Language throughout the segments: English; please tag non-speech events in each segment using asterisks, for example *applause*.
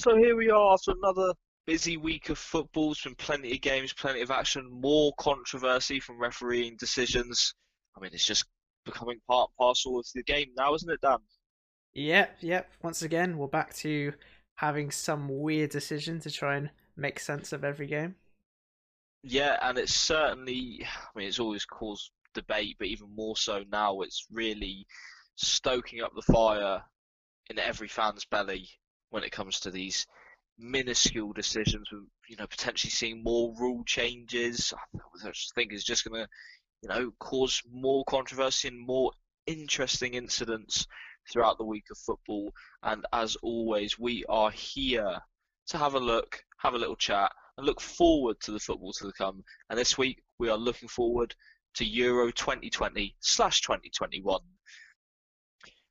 So here we are after another busy week of football. It's been plenty of games, plenty of action, more controversy from refereeing decisions. I mean, it's just becoming part and parcel of the game now, isn't it, Dan? Yep, yep. Once again, we're back to having some weird decision to try and make sense of every game. Yeah, and it's certainly, I mean, it's always caused debate, but even more so now, it's really stoking up the fire in every fan's belly when it comes to these minuscule decisions. With, you know, potentially seeing more rule changes. I think is just going to, you know, cause more controversy and more interesting incidents throughout the week of football. And as always, we are here to have a look, have a little chat, and look forward to the football to come. And this week, we are looking forward to Euro 2020 slash 2021.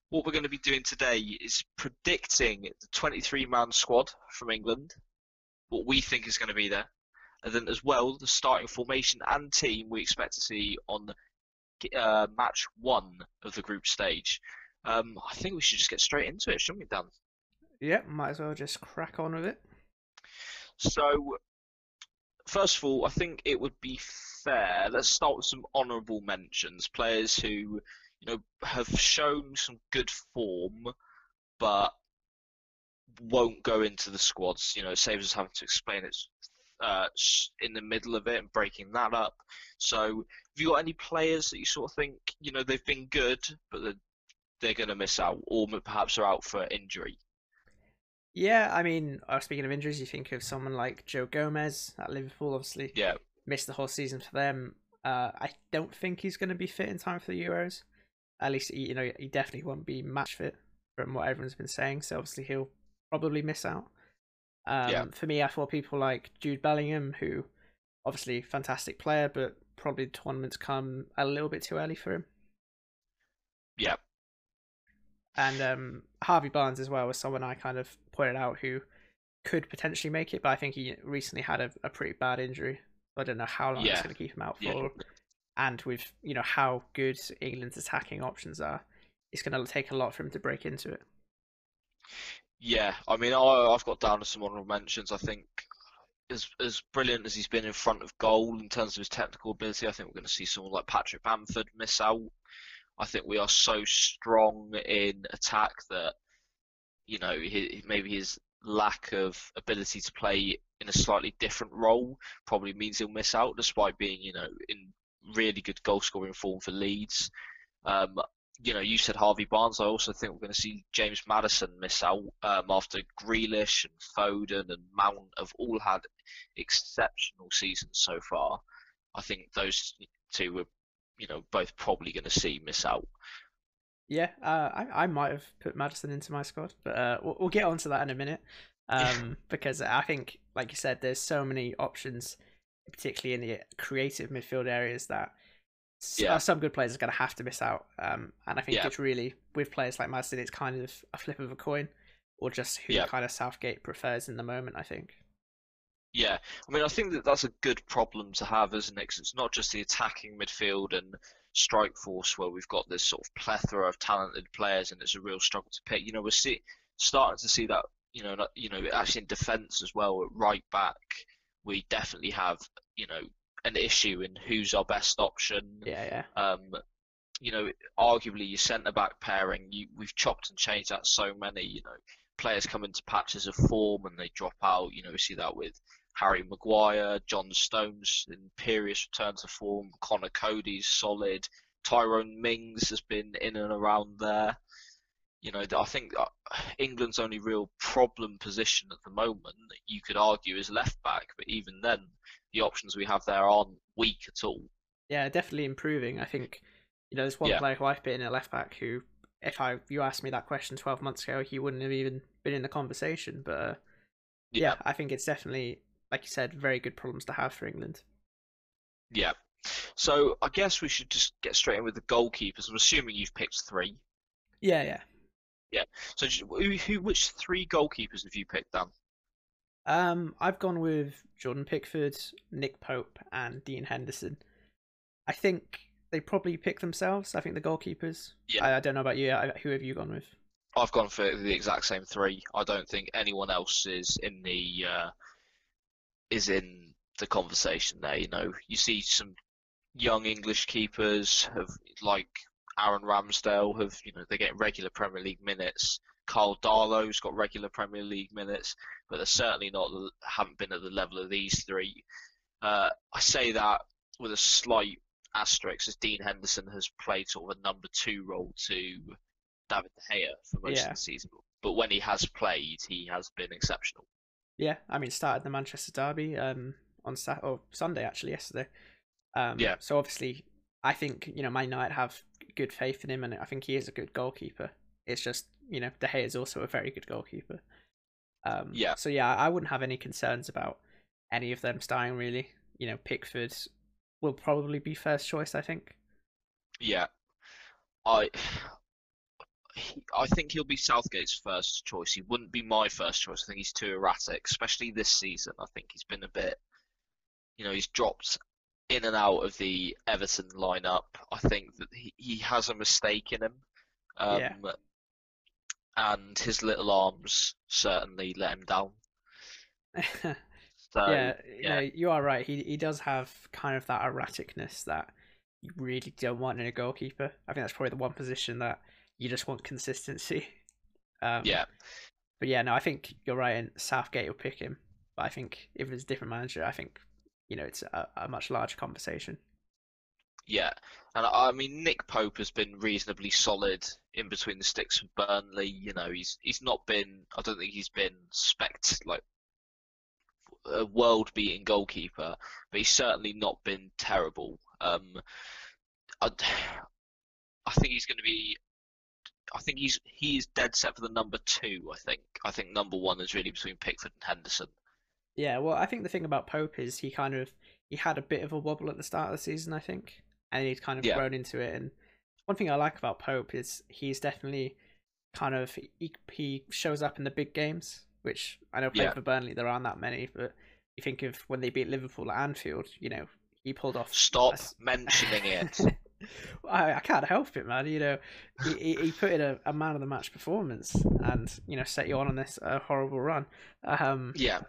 What we're going to be doing today is predicting the 23 man squad from England, what we think is going to be there, and then as well the starting formation and team we expect to see on uh, match one of the group stage. Um, I think we should just get straight into it, shouldn't we, Dan? Yep, might as well just crack on with it. So, first of all, I think it would be fair. Let's start with some honourable mentions. Players who, you know, have shown some good form, but won't go into the squads. You know, it saves us having to explain it uh, in the middle of it and breaking that up. So, have you got any players that you sort of think, you know, they've been good, but they're, they're going to miss out, or perhaps are out for injury? Yeah, I mean, uh, speaking of injuries, you think of someone like Joe Gomez at Liverpool, obviously. Yeah. Missed the whole season for them. Uh, I don't think he's going to be fit in time for the Euros. At least, you know, he definitely won't be match fit from what everyone's been saying. So obviously, he'll probably miss out. Um, yeah. For me, I thought people like Jude Bellingham, who obviously fantastic player, but probably the tournaments come a little bit too early for him. Yeah, and um, Harvey Barnes as well was someone I kind of pointed out who could potentially make it, but I think he recently had a, a pretty bad injury. I don't know how long yeah. it's going to keep him out for. Yeah. And with you know how good England's attacking options are, it's going to take a lot for him to break into it. Yeah, I mean, I, have got down to some honourable mentions. I think as as brilliant as he's been in front of goal in terms of his technical ability, I think we're going to see someone like Patrick Bamford miss out. I think we are so strong in attack that you know he, maybe his lack of ability to play in a slightly different role probably means he'll miss out, despite being you know in really good goal scoring form for Leeds. Um, you know, you said Harvey Barnes. I also think we're going to see James Maddison miss out um, after Grealish and Foden and Mount have all had exceptional seasons so far. I think those two were you know both probably going to see miss out. Yeah, uh, I I might have put Maddison into my squad, but uh, we'll, we'll get onto that in a minute. *laughs* Um, because I think, like you said, there's so many options, particularly in the creative midfield areas that yeah. Uh, some good players are going to have to miss out. Um, and I think yeah. it's really with players like Maddison, it's kind of a flip of a coin, or just who yeah. kind of Southgate prefers in the moment. I think. Yeah, I mean, I think that that's a good problem to have, isn't it? Because it's not just the attacking midfield and strike force where we've got this sort of plethora of talented players, and it's a real struggle to pick. You know, we're see, starting to see that. You know, you know, actually in defence as well, at right back, we definitely have you know an issue in who's our best option. Yeah, yeah. Um, you know, arguably your centre back pairing, you we've chopped and changed that so many. You know, players come into patches of form and they drop out. You know, we see that with Harry Maguire, John Stones, imperious return to form, Conor Coady's solid, Tyrone Mings has been in and around there. You know, I think uh, England's only real problem position at the moment, you could argue, is left back. But even then, the options we have there aren't weak at all. Yeah, definitely improving. I think, you know, there's one yeah. player who I've been in a left back who, if I you asked me that question 12 months ago, he wouldn't have even been in the conversation. But uh, yeah. yeah, I think it's definitely like you said, very good problems to have for England. Yeah. So I guess we should just get straight in with the goalkeepers. I'm assuming you've picked three. Yeah, yeah. Yeah. So who, who which three goalkeepers have you picked, Dan? Um, I've gone with Jordan Pickford, Nick Pope, and Dean Henderson. I think they probably pick themselves. I think the goalkeepers. Yeah. I, I don't know about you. Who have you gone with? I've gone for the exact same three. I don't think anyone else is in the uh, is in the conversation there. You know, you see some young English keepers have like Aaron Ramsdale have you know they get regular Premier League minutes. Karl Darlow's got regular Premier League minutes, but they're certainly not haven't been at the level of these three. Uh, I say that with a slight asterisk, as Dean Henderson has played sort of a number two role to David De Gea for most yeah. of the season. But when he has played, he has been exceptional. Yeah, I mean, started the Manchester derby um, on Sat or Sunday actually yesterday. Um, yeah. So obviously, I think you know Man United have good faith in him, and I think he is a good goalkeeper. It's just you know De Gea is also a very good goalkeeper. Um, yeah. So yeah, I wouldn't have any concerns about any of them starting really. You know, Pickford will probably be first choice. I think. Yeah, I. *sighs* I think he'll be Southgate's first choice. He wouldn't be my first choice. I think he's too erratic, especially this season. I think he's been a bit, you know, he's dropped in and out of the Everton lineup. I think that he, he has a mistake in him. Um, yeah. And his little arms certainly let him down. *laughs* so, yeah, yeah. You, you are right. He he does have kind of that erraticness that you really don't want in a goalkeeper. I think that's probably the one position that you just want consistency. *laughs* Um, yeah. But yeah, no, I think you're right. And Southgate will pick him. But I think if it's a different manager, I think you know it's a, a much larger conversation. Yeah, and I mean Nick Pope has been reasonably solid in between the sticks with Burnley. You know, he's he's not been. I don't think he's been spect like a world-beating goalkeeper, but he's certainly not been terrible. Um, I, I think he's going to be. I think he's he is dead set for the number two. I think. I think number one is really between Pickford and Henderson. Yeah, well, I think the thing about Pope is he kind of he had a bit of a wobble at the start of the season, I think, and he's kind of yeah. grown into it. And one thing I like about Pope is he's definitely kind of he, he shows up in the big games, which I know playing yeah. for Burnley there aren't that many, but you think of when they beat Liverpool at Anfield, you know, he pulled off. Stop a... *laughs* mentioning it. I, I can't help it, man. You know, he, he put in a, a man of the match performance, and you know, set you on on this uh, horrible run. Um, yeah.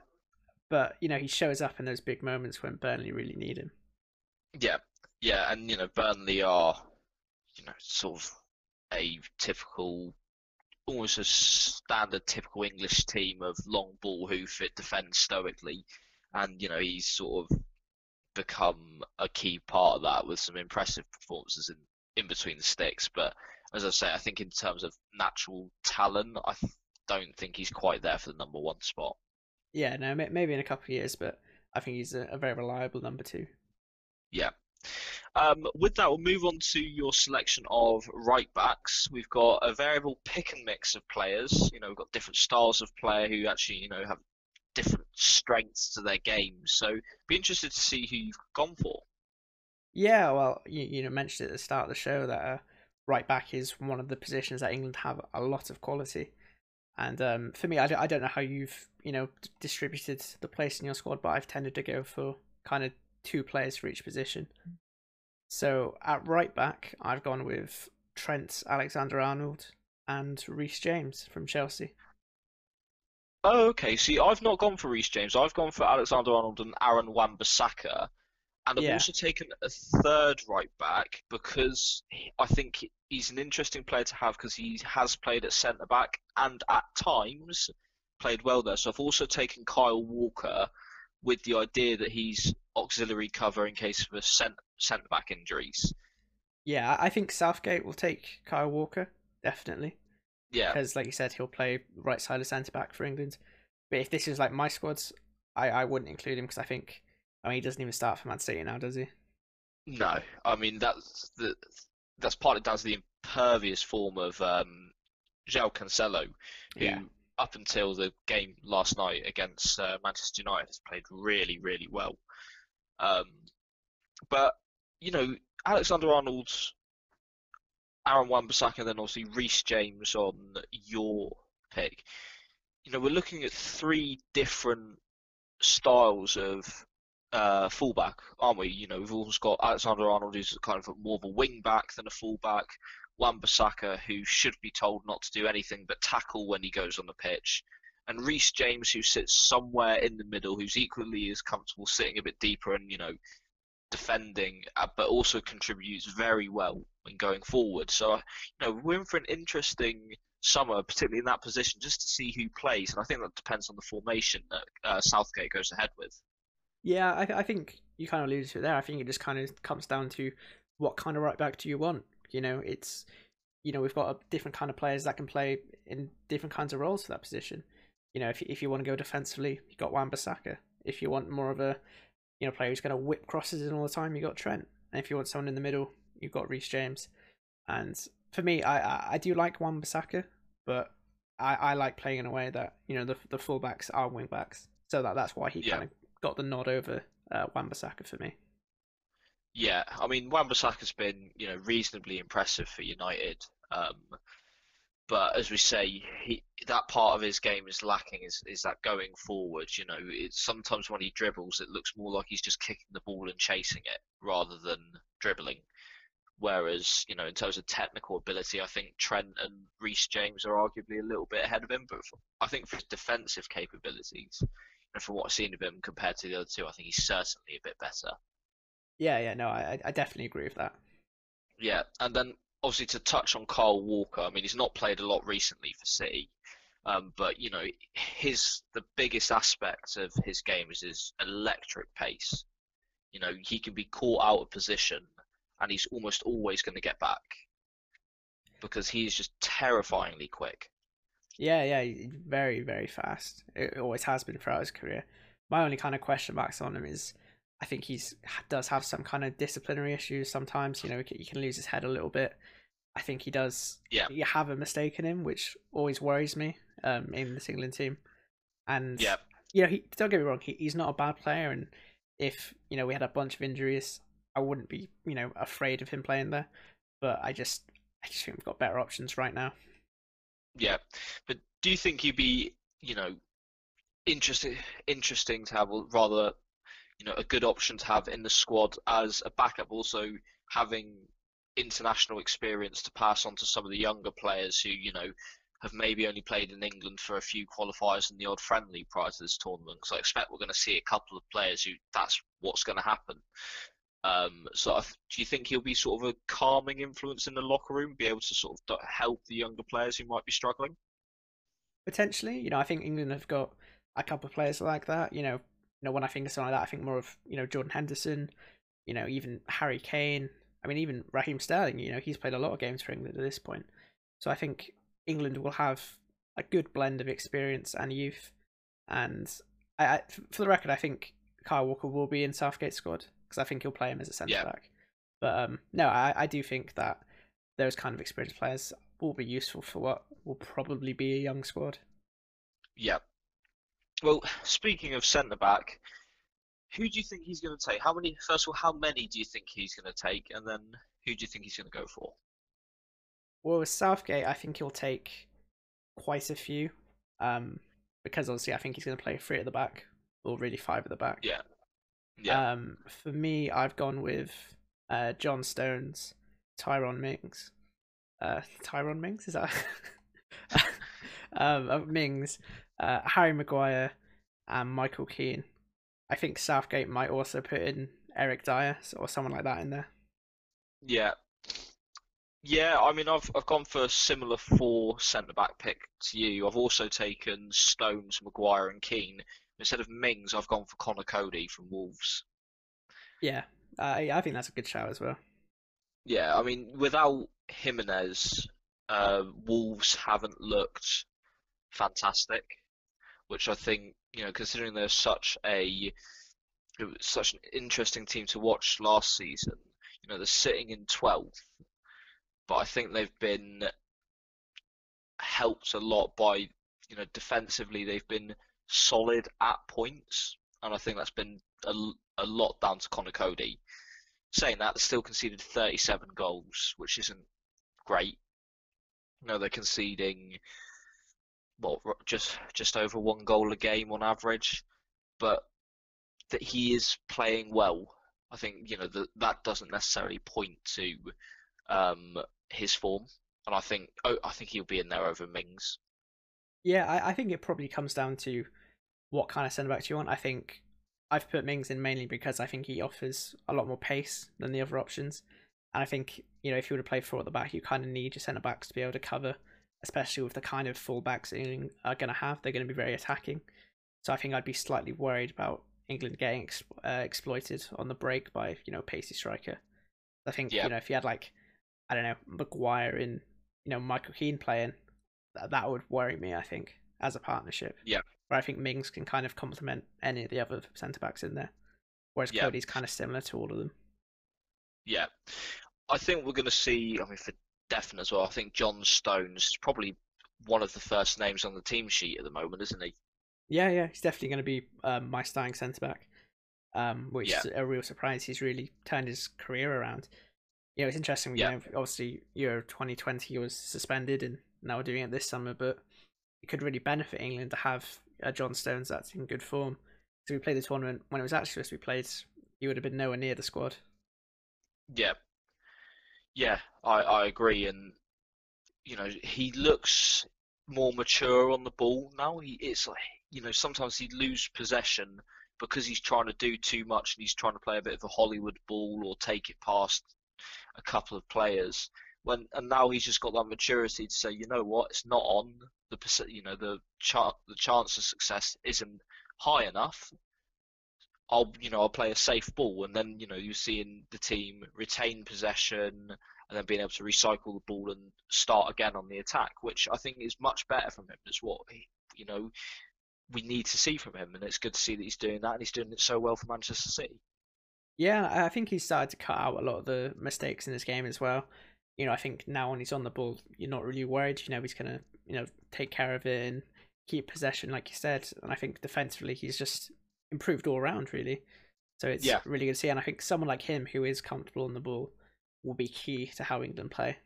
But you know, he shows up in those big moments when Burnley really need him. Yeah, yeah, and you know, Burnley are, you know, sort of a typical, almost a standard typical English team of long ball who fit defend stoically, and you know, he's sort of become a key part of that with some impressive performances in in between the sticks. But as I say, I think in terms of natural talent, I don't think he's quite there for the number one spot. Yeah, no, maybe in a couple of years, but I think he's a, a very reliable number two. Yeah. Um, with that, we'll move on to your selection of right backs. We've got a variable pick and mix of players. You know, we've got different styles of player who actually, you know, have different strengths to their games. So, be interested to see who you've gone for. Yeah, well, you, you know, mentioned at the start of the show that uh, right back is one of the positions that England have a lot of quality. And um, for me, I don't, I don't know how you've you know distributed the place in your squad, but I've tended to go for kind of two players for each position. So at right back, I've gone with Trent Alexander-Arnold and Reece James from Chelsea. Oh, okay. See, I've not gone for Reece James. I've gone for Alexander-Arnold and Aaron Wan-Bissaka. And I've yeah. also taken a third right back because I think he's an interesting player to have because he has played at centre back and at times played well there. So I've also taken Kyle Walker with the idea that he's auxiliary cover in case of a centre back injuries. Yeah, I think Southgate will take Kyle Walker definitely. Yeah, because like you said, he'll play right side of centre back for England. But if this is like my squads, I I wouldn't include him because I think I mean, he doesn't even start for Man City now, does he? No, I mean that's the that's partly down to the impervious form of um, João Cancelo, who yeah. up until the game last night against uh, Manchester United has played really, really well. Um, but you know, Alexander Arnold's Aaron Wan-Bissaka, and then obviously Reece James on your pick. You know, we're looking at three different styles of uh, fullback, aren't we? You know, we've also got Alexander Arnold, who's kind of more of a wing back than a fullback. Wan-Bissaka, who should be told not to do anything but tackle when he goes on the pitch, and Reece James, who sits somewhere in the middle, who's equally as comfortable sitting a bit deeper and you know defending, uh, but also contributes very well when going forward. So you know we're in for an interesting summer, particularly in that position, just to see who plays, and I think that depends on the formation that uh, Southgate goes ahead with. Yeah, I, I think you kind of alluded to it there. I think it just kind of comes down to what kind of right back do you want. You know, it's you know we've got a different kind of players that can play in different kinds of roles for that position. You know, if if you want to go defensively, you got Wan-Bissaka. If you want more of a you know player who's going to whip crosses in all the time, you got Trent. And if you want someone in the middle, you've got Reece James. And for me, I I, I do like Wan-Bissaka, but I, I like playing in a way that you know the the fullbacks are wing backs, so that that's why he yeah. kind of got the nod over uh, Wan-Bissaka for me. Yeah, I mean Wan-Bissaka's been you know reasonably impressive for United, um, but as we say, he, that part of his game is lacking. Is is that going forward? You know, it's sometimes when he dribbles, it looks more like he's just kicking the ball and chasing it rather than dribbling. Whereas, you know, in terms of technical ability, I think Trent and Reece James are arguably a little bit ahead of him. But I think for his defensive capabilities, and from what I've seen of him compared to the other two, I think he's certainly a bit better. Yeah, yeah, no, I, I definitely agree with that. Yeah, and then obviously to touch on Kyle Walker, I mean he's not played a lot recently for City, um, but you know his the biggest aspect of his game is his electric pace. You know he can be caught out of position, and he's almost always going to get back because he's just terrifyingly quick. Yeah, yeah, very, very fast. It always has been throughout his career. My only kind of question marks on him is I think he's does have some kind of disciplinary issues sometimes. You know, he can lose his head a little bit. I think he does. Yeah. You have a mistake in him, which always worries me. Um, in this England team, and yeah, you know, he don't get me wrong. He, he's not a bad player, and if you know we had a bunch of injuries, I wouldn't be you know afraid of him playing there. But I just, I just think we've got better options right now. Yeah, but do you think he'd be, you know, interesting, interesting to have, rather you know a good option to have in the squad as a backup. Also having international experience to pass on to some of the younger players who you know have maybe only played in England for a few qualifiers and the odd friendly prior to this tournament. So I expect we're going to see a couple of players who that's what's going to happen. Um, so do you think he'll be sort of a calming influence in the locker room, be able to sort of help the younger players who might be struggling? Potentially, you know, I think England have got a couple of players like that. You know, you know, when I think of something like that, I think more of you know Jordan Henderson, you know, even Harry Kane. I mean, even Raheem Sterling. You know, he's played a lot of games for England at this point. So I think England will have a good blend of experience and youth. And I, I for the record, I think Kyle Walker will be in Southgate's squad because I think he'll play him as a centre yeah. back. But um, no, I, I do think that those kind of experienced players will be useful for what will probably be a young squad. Yeah, well, speaking of centre back, who do you think he's going to take? How many? First of all, how many do you think he's going to take, and then who do you think he's going to go for? Well, with Southgate, I think he'll take quite a few, um, because obviously I think he's going to play three at the back, or really five at the back. Yeah. Yeah. Um, for me, I've gone with uh, John Stones, Tyrone Mings. Uh, Tyrone Mings is that? *laughs* um, uh, Mings, uh, Harry Maguire, and Michael Keane. I think Southgate might also put in Eric Dier or someone like that in there. Yeah. Yeah, I mean, I've I've gone for a similar four centre back pick to you. I've also taken Stones, Maguire, and Keane. Instead of Mings, I've gone for Conor Coady from Wolves. Yeah, uh, I think that's a good shout as well. Yeah, I mean, without Jimenez, uh, Wolves haven't looked fantastic which I think you know, considering they're such a such an interesting team to watch last season. You know, they're sitting in 12th, but I think they've been helped a lot by you know defensively they've been solid at points, and I think that's been a, a lot down to Conor Coady. Saying that, they still conceded 37 goals, which isn't great. You know, they're conceding well, just just over one goal a game on average, but that he is playing well. I think you know that that doesn't necessarily point to um, his form, and I think oh, I think he'll be in there over Mings. Yeah, I, I think it probably comes down to what kind of centre back do you want. I think I've put Mings in mainly because I think he offers a lot more pace than the other options. And I think, you know, if you were to play four at the back, you kind of need your centre backs to be able to cover, especially with the kind of fullbacks England are going to have. They're going to be very attacking. So I think I'd be slightly worried about England getting ex- uh, exploited on the break by, you know, pacey striker. I think, Yeah. you know, if you had like, I don't know, Maguire and, you know, Michael Keane playing, that, that would worry me, I think, as a partnership. Yeah. Where I think Mings can kind of complement any of the other centre backs in there. Whereas Yeah. Coady's kind of similar to all of them. Yeah, I think we're going to see. I mean, for definite as well. I think John Stones is probably one of the first names on the team sheet at the moment, isn't he? Yeah, yeah, he's definitely going to be um, my starting centre back, um, which Yeah. is a real surprise. He's really turned his career around. You know, it's interesting. You Yeah. know, obviously, Euro 2020 was suspended, and now we're doing it this summer. But it could really benefit England to have a John Stones that's in good form. So we played the tournament when it was actually supposed to be played. He would have been nowhere near the squad. Yeah, yeah, I I agree, and you know he looks more mature on the ball now. He it's like you know sometimes he'd lose possession because he's trying to do too much and he's trying to play a bit of a Hollywood ball or take it past a couple of players. When and now he's just got that maturity to say, you know what, it's not on the you know the chance the chance of success isn't high enough. I'll you know I'll play a safe ball, and then you know you see in the team retain possession and then being able to recycle the ball and start again on the attack, which I think is much better from him. Is what he, you know we need to see from him, and it's good to see that he's doing that, and he's doing it so well for Manchester City. Yeah, I think he's started to cut out a lot of the mistakes in his game as well. You know, I think now when he's on the ball, you're not really worried. You know, he's gonna, you know, take care of it and keep possession, like you said. And I think defensively, he's just improved all around, really. So it's Yeah. really good to see. And I think someone like him, who is comfortable on the ball, will be key to how England play.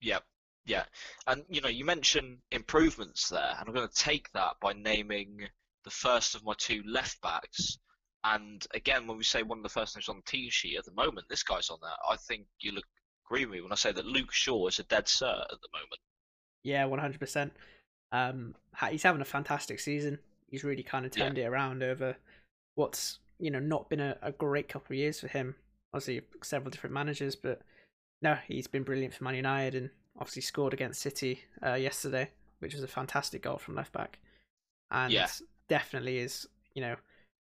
Yeah, yeah, and you know you mentioned improvements there, and I'm going to take that by naming the first of my two left backs. And again, when we say one of the first names on the team sheet at the moment, this guy's on there. I think you'll agree with me when I say that Luke Shaw is a dead cert at the moment. Yeah, one hundred percent. Um, he's having a fantastic season. He's really kind of Yeah. turned it around over what's you know not been a, a great couple of years for him. Obviously, several different managers, but no, he's been brilliant for Man United and obviously scored against City uh, yesterday, which was a fantastic goal from left back, and Yeah. definitely is you know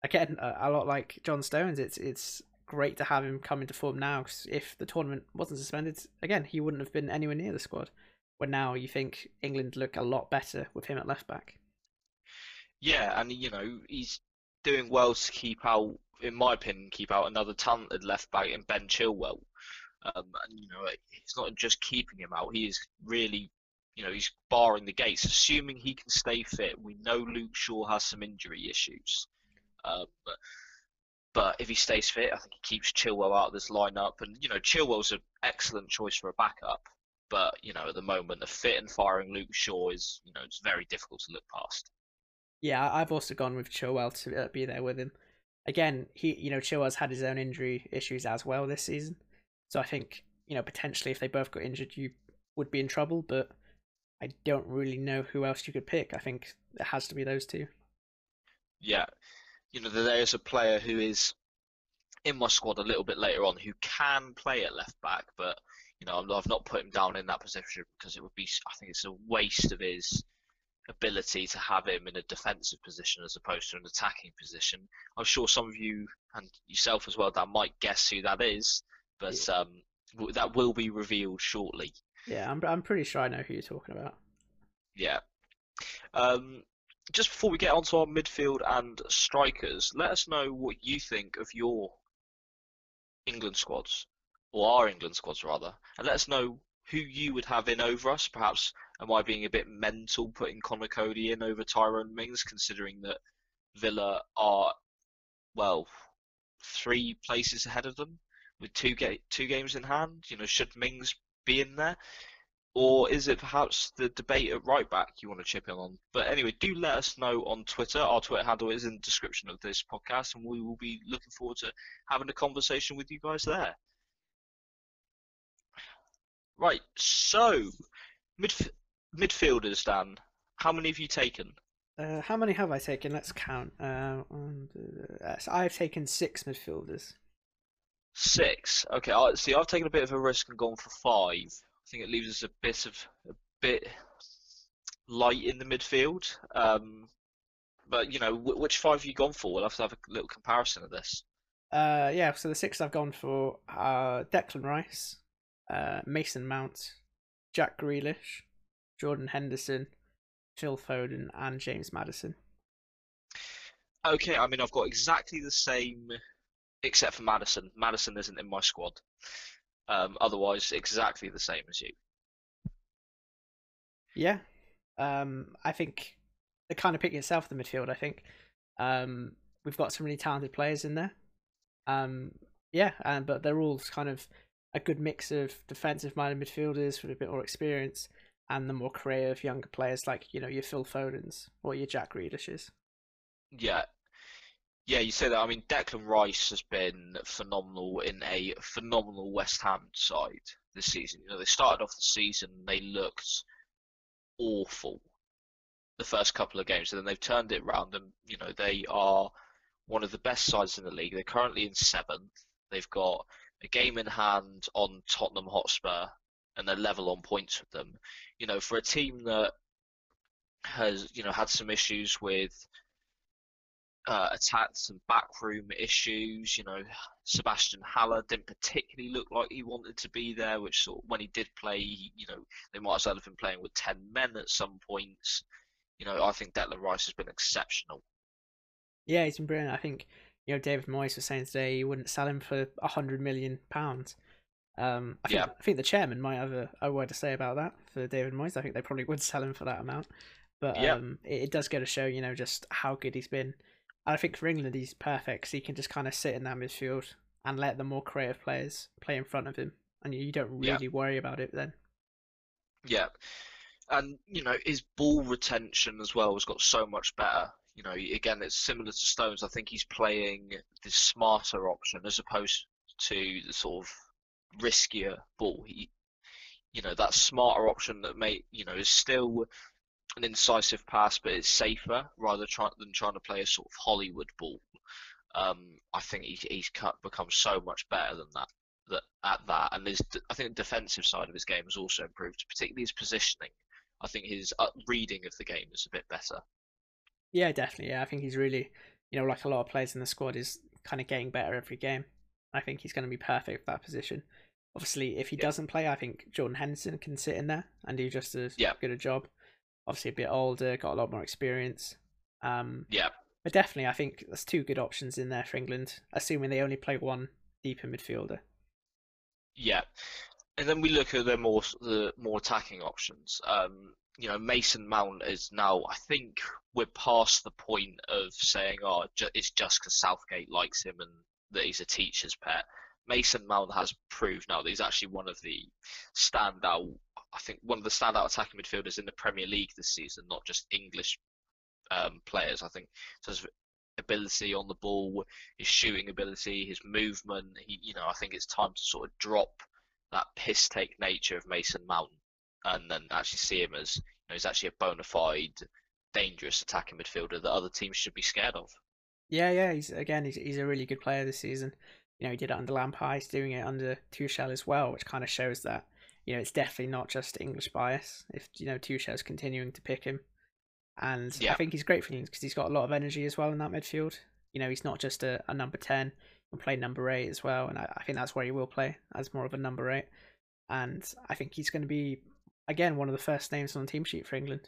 again a, a lot like John Stones. It's it's great to have him come into form now. 'cause if the tournament wasn't suspended, again he wouldn't have been anywhere near the squad. Where now you think England look a lot better with him at left back. Yeah, and you know he's doing well to keep out, in my opinion, keep out another talented left back in Ben Chilwell. Um, and you know he's not just keeping him out; he is really, you know, he's barring the gates. Assuming he can stay fit, we know Luke Shaw has some injury issues. Um, but, but if he stays fit, I think he keeps Chilwell out of this lineup. And you know, Chilwell's an excellent choice for a backup. But you know, at the moment, a fit and firing Luke Shaw is, you know, it's very difficult to look past. Yeah, I've also gone with Chilwell to uh, be there with him. Again, he you know Chilwell's had his own injury issues as well this season, so I think you know potentially if they both got injured, you would be in trouble. But I don't really know who else you could pick. I think it has to be those two. Yeah, you know, there is a player who is in my squad a little bit later on who can play at left back, but you know, I've not put him down in that position because it would be, I think it's a waste of his ability to have him in a defensive position as opposed to an attacking position. I'm sure some of you and yourself as well, Dan, might guess who that is, but um, w- that will be revealed shortly. Yeah, I'm I'm pretty sure I know who you're talking about. Yeah. Um, just before we get onto our midfield and strikers, let us know what you think of your England squads, or our England squads rather, and let us know who you would have in over us. Perhaps am I being a bit mental putting Conor Coady in over Tyrone Mings, considering that Villa are well three places ahead of them with two ga- two games in hand. You know, should Mings be in there? Or is it perhaps the debate at right back you want to chip in on? But anyway, do let us know on Twitter. Our Twitter handle is in the description of this podcast, and we will be looking forward to having a conversation with you guys there. Right. So, midf- midfielders, Dan. How many have you taken? Uh, how many have I taken? Let's count. Uh, one, two, so I've taken six midfielders. Six. Okay. I see. I've taken a bit of a risk and gone for five. I think it leaves us a bit of a bit light in the midfield. Um, but you know, wh- which five have you gone for? We'll have to have a little comparison of this. Uh, yeah. So the six I've gone for are Declan Rice, uh, Mason Mount, Jack Grealish, Jordan Henderson, Phil Foden, and James Maddison. Okay. I mean, I've got exactly the same, except for Maddison. Maddison isn't in my squad. Um, otherwise, exactly the same as you. Yeah. Um, I think the kind of pick itself, the midfield. I think um, we've got some really talented players in there. Um, yeah, and but they're all kind of a good mix of defensive-minded midfielders with a bit more experience, and the more creative younger players like you know your Phil Fodens or your Jack Grealishes. Yeah. Yeah, you say that. I mean, Declan Rice has been phenomenal in a phenomenal West Ham side this season. You know, they started off the season, they looked awful the first couple of games, and then they've turned it around, and you know they are one of the best sides in the league. They're currently in seventh. They've got a game in hand on Tottenham Hotspur, and they're level on points with them. You know, for a team that has you know had some issues with uh, attacks and backroom issues. You know, Sébastien Haller didn't particularly look like he wanted to be there, which sort of, when he did play, you know, they might as well have been playing with 10 men at some points. You know, I think Declan Rice has been exceptional. Yeah, he's been brilliant. I think you know David Moyes was saying today he wouldn't sell him for a hundred million pounds. Um, I think Yeah. I think the chairman might have a, a word to say about that for David Moyes. I think they probably would sell him for that amount. But Yeah. um, it, it does go to show, you know, just how good he's been. And I think for England, he's perfect. 'cause he can just kind of sit in that midfield and let the more creative players play in front of him, and you, you don't Yeah. really worry about it then. Yeah. And, you know, his ball retention as well has got so much better. You know, again, it's similar to Stones. I think he's playing the smarter option as opposed to the sort of riskier ball. He, you know, that smarter option that may, you know, is still an incisive pass, but it's safer rather try, than trying to play a sort of Hollywood ball. Um, I think he, he's cut, become so much better than that. That at that, and his, I think the defensive side of his game has also improved, particularly his positioning. I think his uh, reading of the game is a bit better. Yeah, definitely. Yeah, I think he's really, you know, like a lot of players in the squad, is kind of getting better every game. I think he's going to be perfect for that position. Obviously, if he Yeah. doesn't play, I think Jordan Henderson can sit in there and do just as Yeah. good a job. Obviously, a bit older, got a lot more experience. Um, Yeah, but definitely, I think there's two good options in there for England, assuming they only play one deeper midfielder. yeah. And then we look at the more the more attacking options. Um, you know, Mason Mount is now. I think we're past the point of saying, "Oh, it's just because Southgate likes him and that he's a teacher's pet." Mason Mount has proved now that he's actually one of the standout. I think one of the standout attacking midfielders in the Premier League this season, not just English um, players. I think of ability on the ball, his shooting ability, his movement. He, you know, I think it's time to sort of drop that piss take nature of Mason Mount and then actually see him as you know, he's actually a bona fide, dangerous attacking midfielder that other teams should be scared of. Yeah, yeah. He's again, he's he's a really good player this season. You know, he did it under Lampard. He's doing it under Tuchel as well, which kind of shows that you know it's definitely not just English bias. If you know Tuchel's continuing to pick him, and I think he's great for England because he's got a lot of energy as well in that midfield. You know, he's not just a, a number ten. Play number eight as well, and I, I think that's where he will play as more of a number eight. And I think he's going to be again one of the first names on the team sheet for England.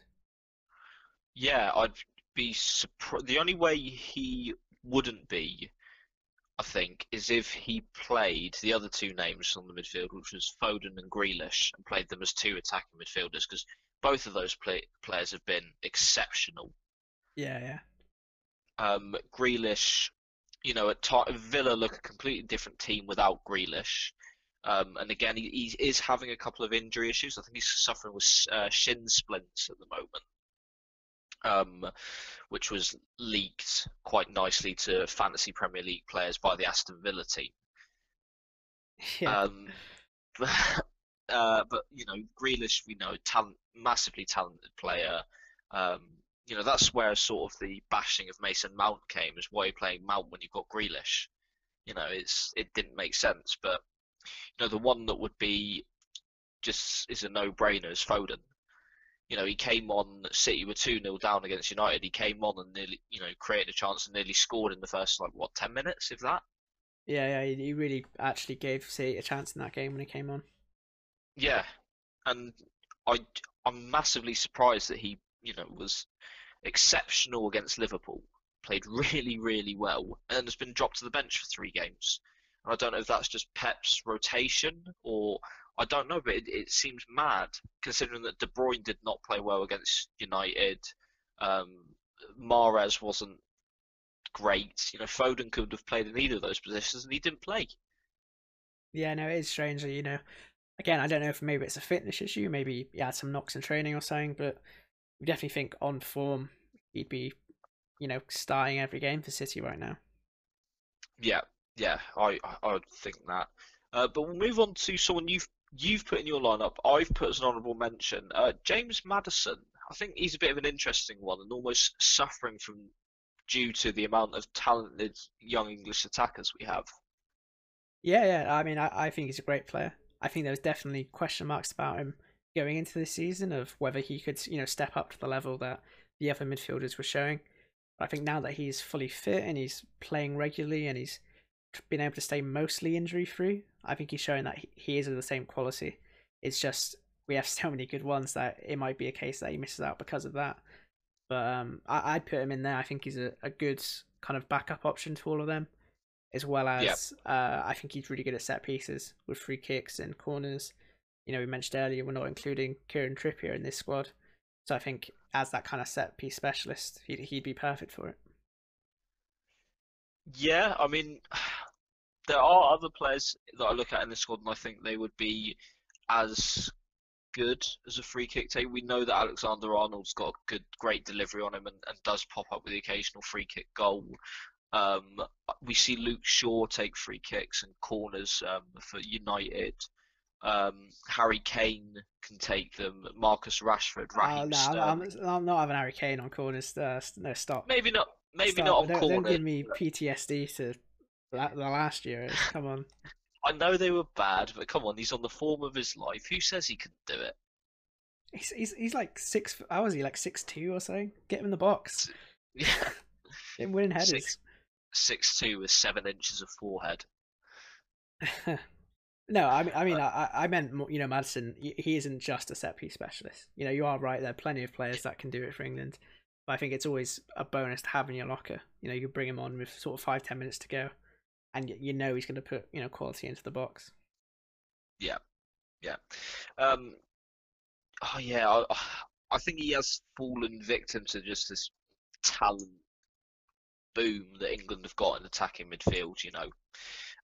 Yeah, I'd be surprised. The only way he wouldn't be, I think, is if he played the other two names on the midfield, which was Foden and Grealish, and played them as two attacking midfielders, because both of those play- players have been exceptional. Yeah, yeah. Um, Grealish, you know, at Villa look a completely different team without Grealish. Um, and again, he, he is having a couple of injury issues. I think he's suffering with uh, shin splints at the moment, um, which was leaked quite nicely to fantasy Premier League players by the Aston Villa team. *laughs* Yeah. Um, *laughs* Uh, but you know, Grealish, we know, talent, massively talented player. Um, you know, that's where sort of the bashing of Mason Mount came. Is why you're playing Mount when you've got Grealish. You know, it's it didn't make sense. But you know, the one that would be just is a no-brainer is Foden. You know, he came on. City were two 0 down against United. He came on and nearly, you know, created a chance and nearly scored in the first like what ten minutes, if that. Yeah, yeah, he really actually gave City a chance in that game when he came on. Yeah, and I I'm massively surprised that he you know was exceptional against Liverpool, played really really well, and has been dropped to the bench for three games. And I don't know if that's just Pep's rotation or I don't know, but it, it seems mad considering that De Bruyne did not play well against United. Um, Mahrez wasn't great. You know, Foden could have played in either of those positions, and he didn't play. Yeah, no, it is strange. You know, again, I don't know if maybe it's a fitness issue, maybe he had some knocks in training or something, but we definitely think on form he'd be, you know, starting every game for City right now. Yeah, yeah, I I would think that. Uh, but we'll move on to someone you've you've put in your lineup. I've put as an honourable mention. Uh, James Maddison. I think he's a bit of an interesting one and almost suffering from due to the amount of talented young English attackers we have. Yeah, yeah. I mean, I, I think he's a great player. I think there was definitely question marks about him going into this season of whether he could, you know, step up to the level that the other midfielders were showing. But I think now that he's fully fit and he's playing regularly and he's been able to stay mostly injury free, I think he's showing that he is of the same quality. It's just we have *laughs* so many good ones that it might be a case that he misses out because of that. But um, I, would put him in there. I think he's a, a good kind of backup option to all of them, as well as yep. uh, I think he's really good at set pieces with free kicks and corners. You know, we mentioned earlier we're not including Kieran Trippier in this squad, so I think as that kind of set piece specialist, he'd he'd be perfect for it. Yeah, I mean, *sighs* there are other players that I look at in the squad, and I think they would be as good as a free kick taker. We know that Alexander Arnold's got a good, great delivery on him and, and does pop up with the occasional free kick goal. Um, we see Luke Shaw take free kicks and corners um, for United. Um, Harry Kane can take them. Marcus Rashford, Raheem oh, no, I'm, I'm, not having Harry Kane on corners. Uh, no, stop. Maybe not. Maybe stop. not on don't, corners. Don't give me PTSD to the last year. Come on. *laughs* I know they were bad, but come on, he's on the form of his life. Who says he could do it? He's he's, he's like six. How was he like six two or something? Get him in the box. Yeah. *laughs* Get him winning headers. Six, six two with seven inches of forehead. *laughs* no, I mean, I mean, I, I meant, you know, Maddison. He isn't just a set piece specialist. You know, you are right. There are plenty of players that can do it for England, but I think it's always a bonus to have in your locker. You know, you bring him on with sort of five, ten minutes to go, and you know he's going to put you know quality into the box. Yeah, yeah. Um, oh yeah, I, I think he has fallen victim to just this talent boom that England have got in attacking midfield. You know,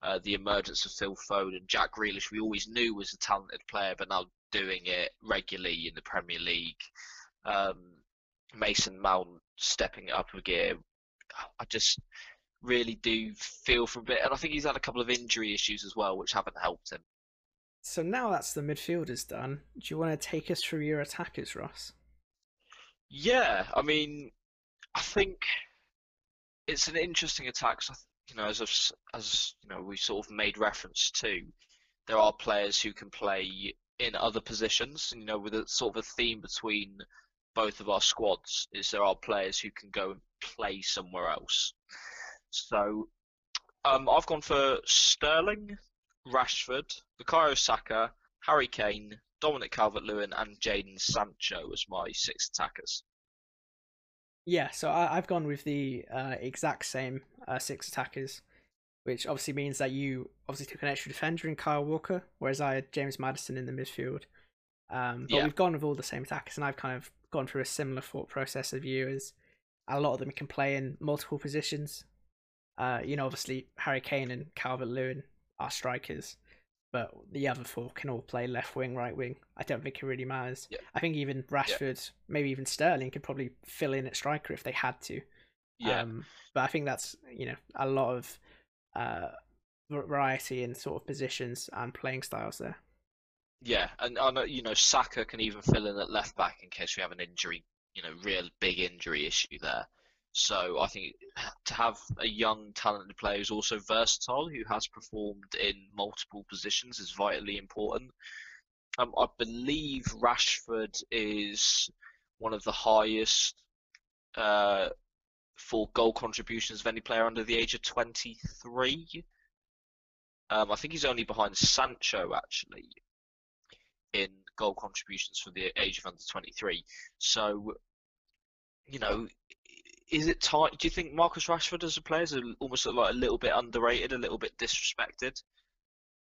uh, the emergence of Phil Foden, Jack Grealish, we always knew was a talented player, but now doing it regularly in the Premier League. Um, Mason Mount stepping up a gear. I just really do feel for a bit, and I think he's had a couple of injury issues as well, which haven't helped him. So now that's the midfielders done. Do you want to take us through your attackers, Ross? Yeah, I mean, I think it's an interesting attack. You know, as as you know, we sort of made reference to, there are players who can play in other positions. You know, with a sort of a theme between both of our squads is there are players who can go and play somewhere else. So um, I've gone for Sterling, Rashford, Bukayo Saka, Harry Kane, Dominic Calvert-Lewin, and Jadon Sancho as my six attackers. Yeah, so I, have gone with the uh, exact same uh, six attackers, which obviously means that you obviously took an extra defender in Kyle Walker, whereas I had James Maddison in the midfield. Um, but yeah. we've gone with all the same attackers, and I've kind of gone through a similar thought process of you as a lot of them can play in multiple positions. Uh, you know, obviously Harry Kane and Calvert Lewin are strikers, but the other four can all play left wing, right wing. I don't think it really matters. Yeah. I think even Rashford, yeah. maybe even Sterling, could probably fill in at striker if they had to. Yeah. Um, but I think that's you know a lot of uh, variety in sort of positions and playing styles there. Yeah, and I know you know Saka can even fill in at left back in case we have an injury, you know, real big injury issue there. So I think to have a young, talented player who's also versatile, who has performed in multiple positions, is vitally important. Um, I believe Rashford is one of the highest uh, for goal contributions of any player under the age of 23. Um, I think he's only behind Sancho actually in goal contributions for the age of under 23. So, you know, is it tight? Do you think Marcus Rashford as a player is almost like a little bit underrated, a little bit disrespected?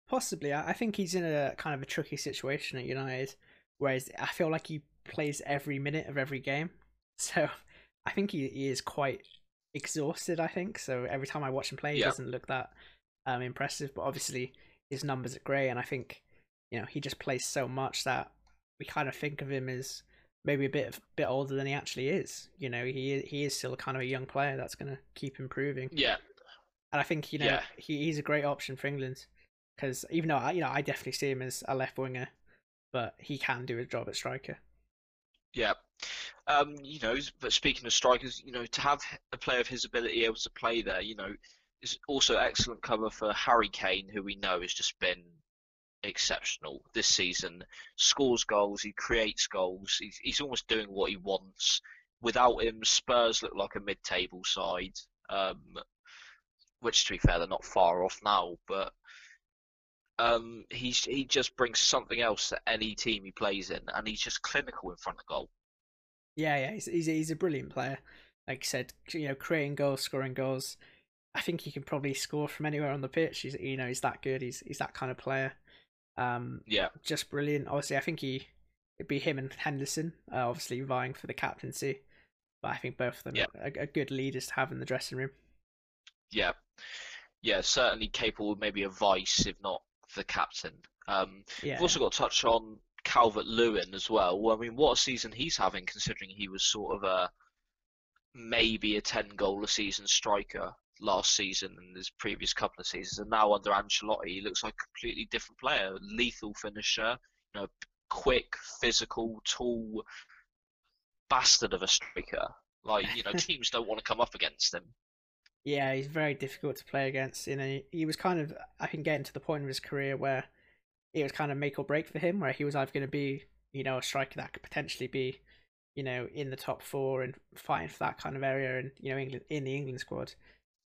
Possibly. I think he's in a kind of a tricky situation at United, whereas I feel like he plays every minute of every game. *laughs* So I think he, he is quite exhausted, I think. So every time I watch him play, he yeah. doesn't look that um, impressive. But obviously, his numbers are great, and I think you know he just plays so much that we kind of think of him as maybe a bit bit older than he actually is. You know, he he is still kind of a young player that's going to keep improving. Yeah, and I think you know yeah. he, he's a great option for England because even though I, you know I definitely see him as a left winger, but he can do a job at striker. Yeah. Um, you know, but speaking of strikers, you know, to have a player of his ability able to play there, you know, is also excellent cover for Harry Kane, who we know has just been exceptional this season. Scores goals, he creates goals. He's, he's almost doing what he wants. Without him, Spurs look like a mid-table side, um, which, to be fair, they're not far off now. But um, he's he just brings something else to any team he plays in, and he's just clinical in front of goal. Yeah, yeah, he's he's, he's a brilliant player. Like I said, you know, creating goals, scoring goals. I think he can probably score from anywhere on the pitch. He's you know he's that good. He's he's that kind of player. Um, yeah, just brilliant. Obviously, I think he it'd be him and Henderson, uh, obviously vying for the captaincy. But I think both of them yeah. are, are good leaders to have in the dressing room. Yeah, yeah, certainly capable of maybe a vice, if not the captain. Um, yeah. We've also got to touch on Calvert Lewin as well. well. I mean, what a season he's having, considering he was sort of a maybe a 10 goal a season striker last season and his previous couple of seasons, and now under Ancelotti, he looks like a completely different player. Lethal finisher, you know, quick, physical, tall bastard of a striker. Like you know, *laughs* teams don't want to come up against him. Yeah, he's very difficult to play against. You know, he was kind of I think getting to the point of his career where it was kind of make or break for him, where he was either going to be you know a striker that could potentially be you know in the top four and fighting for that kind of area, and you know England in the England squad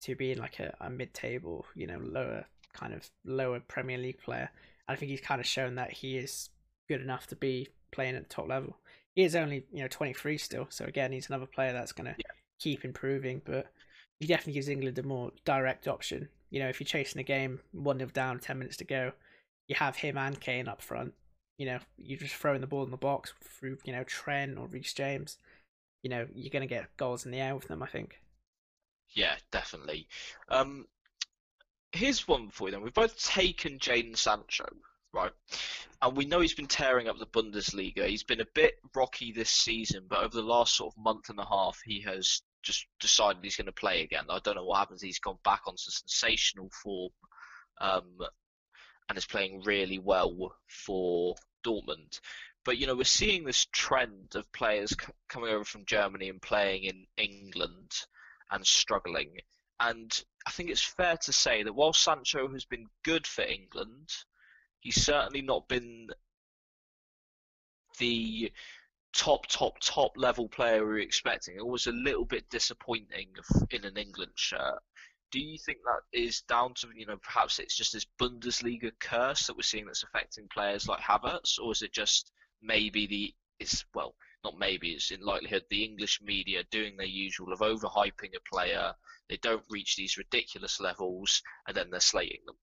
to being like a, a mid-table, you know, lower kind of lower Premier League player. I think he's kind of shown that he is good enough to be playing at the top level. He is only you know 23 still, so again he's another player that's going to yeah. keep improving. But he definitely gives England a more direct option. You know, if you're chasing a game one 0 down, ten minutes to go, you have him and Kane up front. You know, you're just throwing the ball in the box through you know Trent or Reece James. You know, you're going to get goals in the air with them. I think. Yeah, definitely. Um, here's one for you then. We've both taken Jadon Sancho, right? And we know he's been tearing up the Bundesliga. He's been a bit rocky this season, but over the last sort of month and a half, he has just decided he's going to play again. I don't know what happens. He's gone back onto sensational form um, and is playing really well for Dortmund. But you know, we're seeing this trend of players c- coming over from Germany and playing in England and struggling. And I think it's fair to say that while Sancho has been good for England, he's certainly not been the top, top, top level player we were expecting. It was a little bit disappointing in an England shirt. Do you think that is down to, you know, perhaps it's just this Bundesliga curse that we're seeing that's affecting players like Havertz, or is it just maybe the, it's, well, not maybe, it's in likelihood the English media doing their usual of overhyping a player. They don't reach these ridiculous levels, and then they're slating them.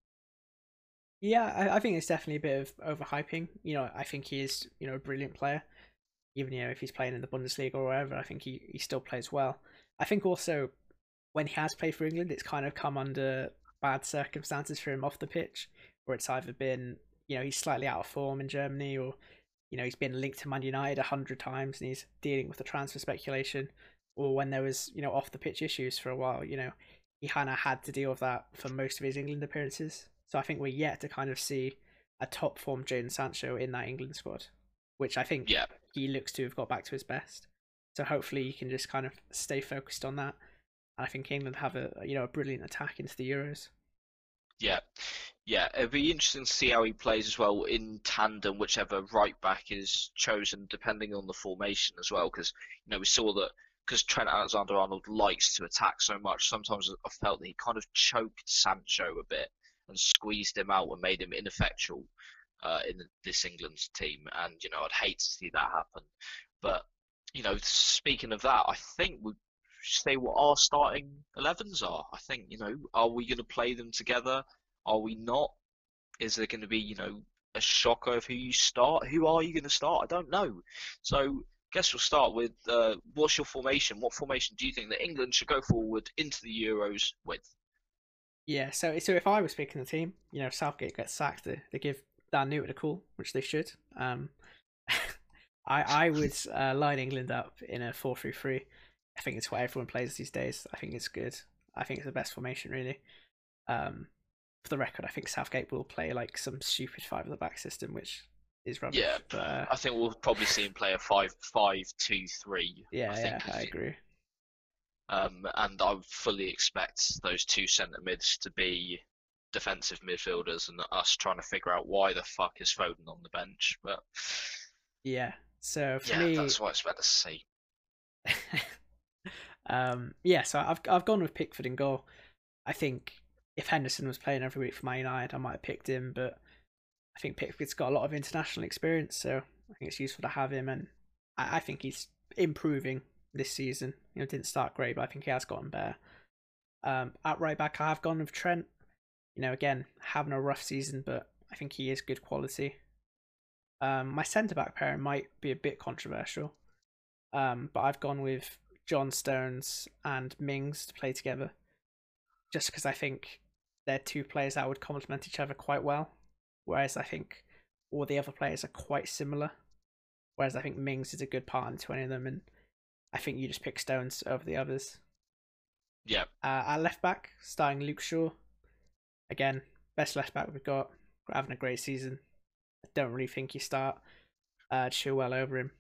Yeah, I, I think it's definitely a bit of overhyping. You know, I think he is, you know, a brilliant player. Even you know if he's playing in the Bundesliga or wherever, I think he, he still plays well. I think also when he has played for England, it's kind of come under bad circumstances for him off the pitch, where it's either been you know he's slightly out of form in Germany or you know he's been linked to Man United a hundred times and he's dealing with the transfer speculation, or when there was you know off the pitch issues for a while. You know he kind of had to deal with that for most of his England appearances. So I think we're yet to kind of see a top form Jadon Sancho in that England squad, which I think Yeah, he looks to have got back to his best. So hopefully he can just kind of stay focused on that. And I think England have a you know a brilliant attack into the Euros. Yeah, yeah. It'd be interesting to see how he plays as well in tandem, whichever right back is chosen, depending on the formation as well. Because you know we saw that because Trent Alexander-Arnold likes to attack so much. Sometimes I felt that he kind of choked Sancho a bit and squeezed him out and made him ineffectual uh, in this England's team. And you know I'd hate to see that happen. But you know, speaking of that, I think we say what our starting 11s are. I think, you know, are we going to play them together? Are we not? Is there going to be, you know, a shocker of who you start? Who are you going to start? I don't know. So, I guess we'll start with uh, what's your formation? What formation do you think that England should go forward into the Euros with? Yeah, so so if I was picking the team, you know, Southgate gets sacked, they, they give Dan Newton a call, which they should. Um, *laughs* I I would uh, line England up in a four three three. I think it's what everyone plays these days. I think it's good. I think it's the best formation really. Um, for the record, I think Southgate will play like some stupid five at the back system, which is rubbish. Yeah, but uh, I think we'll probably see him play a five five two three. yeah, I yeah, think I agree. Um, and I fully expect those two centre mids to be defensive midfielders and us trying to figure out why the fuck is Foden on the bench. But Yeah. So for yeah, me, that's what I expect to see. *laughs* um, yeah, so I've I've gone with Pickford in goal. I think if Henderson was playing every week for Man United, I might have picked him, but I think Pickford's got a lot of international experience, so I think it's useful to have him, and I, I think he's improving this season. You know, didn't start great, but I think he has gotten better. Um, at right back, I have gone with Trent. You know, again, having a rough season, but I think he is good quality. Um, my centre back pairing might be a bit controversial, um, but I've gone with John Stones and Mings to play together, just because I think they're two players that would complement each other quite well. Whereas I think all the other players are quite similar. Whereas I think Mings is a good partner to any of them, and I think you just pick Stones over the others. Yeah, Uh, at left back, starting Luke Shaw. Again, best left back we've got. Having a great season. I don't really think you start uh, Chilwell over him.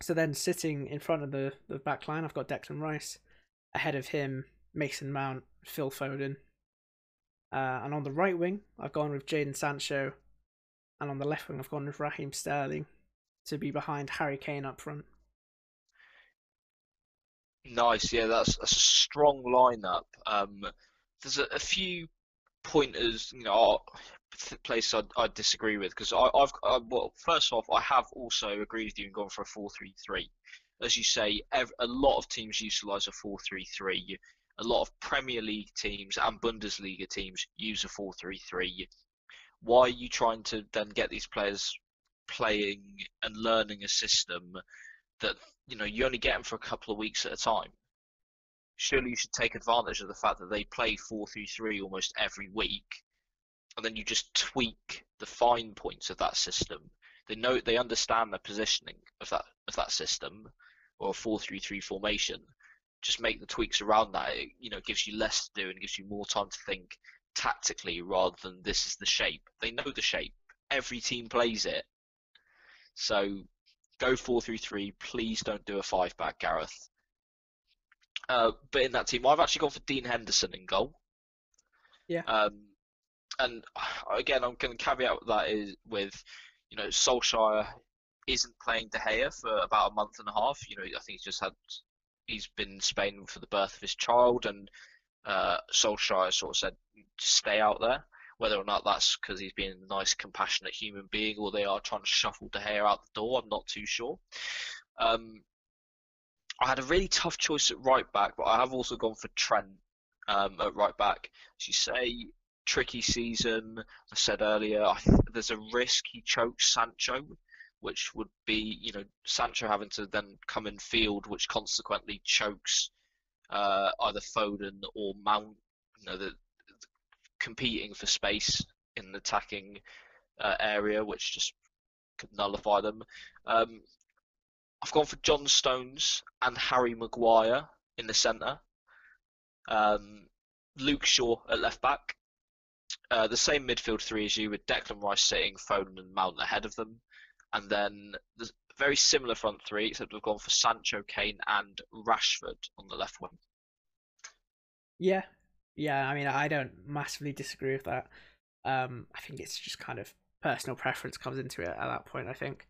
So then sitting in front of the, the back line, I've got Declan Rice. Ahead of him, Mason Mount, Phil Foden. Uh, and on the right wing, I've gone with Jadon Sancho. And on the left wing, I've gone with Raheem Sterling to be behind Harry Kane up front. nice. Yeah, that's, that's a strong lineup. Um, there's a, a few pointers, you know, th- places I'd, I'd disagree with because I've I, well, first off, I have also agreed with you and gone for a four-three-three. As you say, ev- a lot of teams utilise a four-three-three. A lot of Premier League teams and Bundesliga teams use a four-three-three. Why are you trying to then get these players playing and learning a system that you know you only get them for a couple of weeks at a time? Surely you should take advantage of the fact that they play four-three-three almost every week and then you just tweak the fine points of that system. They know they understand the positioning of that of that system or a four three three formation. Just make the tweaks around that. It, you know, gives you less to do and gives you more time to think tactically rather than this is the shape. They know the shape. Every team plays it. So go four three three. Please don't do a five back, Gareth. Uh, but in that team, I've actually gone for Dean Henderson in goal. Yeah. Um, and *sighs* again, I'm going to caveat that is with, you know, Solskjaer isn't playing De Gea for about a month and a half. You know, I think he's just had, he's been in Spain for the birth of his child, and uh, Solskjaer sort of said, stay out there. Whether or not that's because he's being a nice, compassionate human being, or they are trying to shuffle De Gea out the door, I'm not too sure. Um, I had a really tough choice at right back, but I have also gone for Trent um, at right back. As you say, tricky season. I said earlier, I th- there's a risk he chokes Sancho, which would be, you know, Sancho having to then come in field, which consequently chokes uh, either Foden or Mount. You know, the, the competing for space in the attacking uh, area, which just could nullify them. Um, I've gone for John Stones and Harry Maguire in the centre. Um, Luke Shaw at left back. Uh, the same midfield three as you, with Declan Rice sitting, Foden and Mount ahead of them, and then the very similar front three, except we've gone for Sancho, Kane, and Rashford on the left wing. Yeah, yeah. I mean, I don't massively disagree with that. Um, I think it's just kind of personal preference comes into it at that point. I think,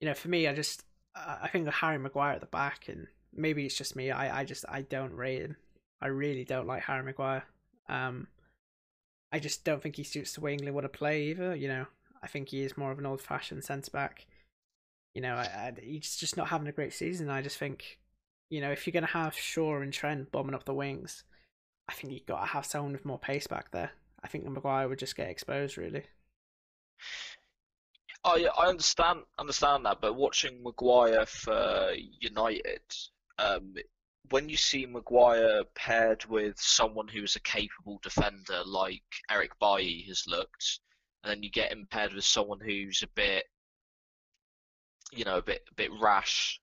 you know, for me, I just I think Harry Maguire at the back, and maybe it's just me. I I just I don't rate him. I really don't like Harry Maguire. Um, I just don't think he suits the way England want to play either. You know, I think he is more of an old-fashioned centre back. You know, I, I, he's just not having a great season. I just think, you know, if you're going to have Shaw and Trent bombing up the wings, I think you've got to have someone with more pace back there. I think Maguire would just get exposed, really. I I understand understand that, but watching Maguire for United, um, when you see Maguire paired with someone who's a capable defender like Eric Bailly has looked, and then you get him paired with someone who's a bit, you know, a bit a bit rash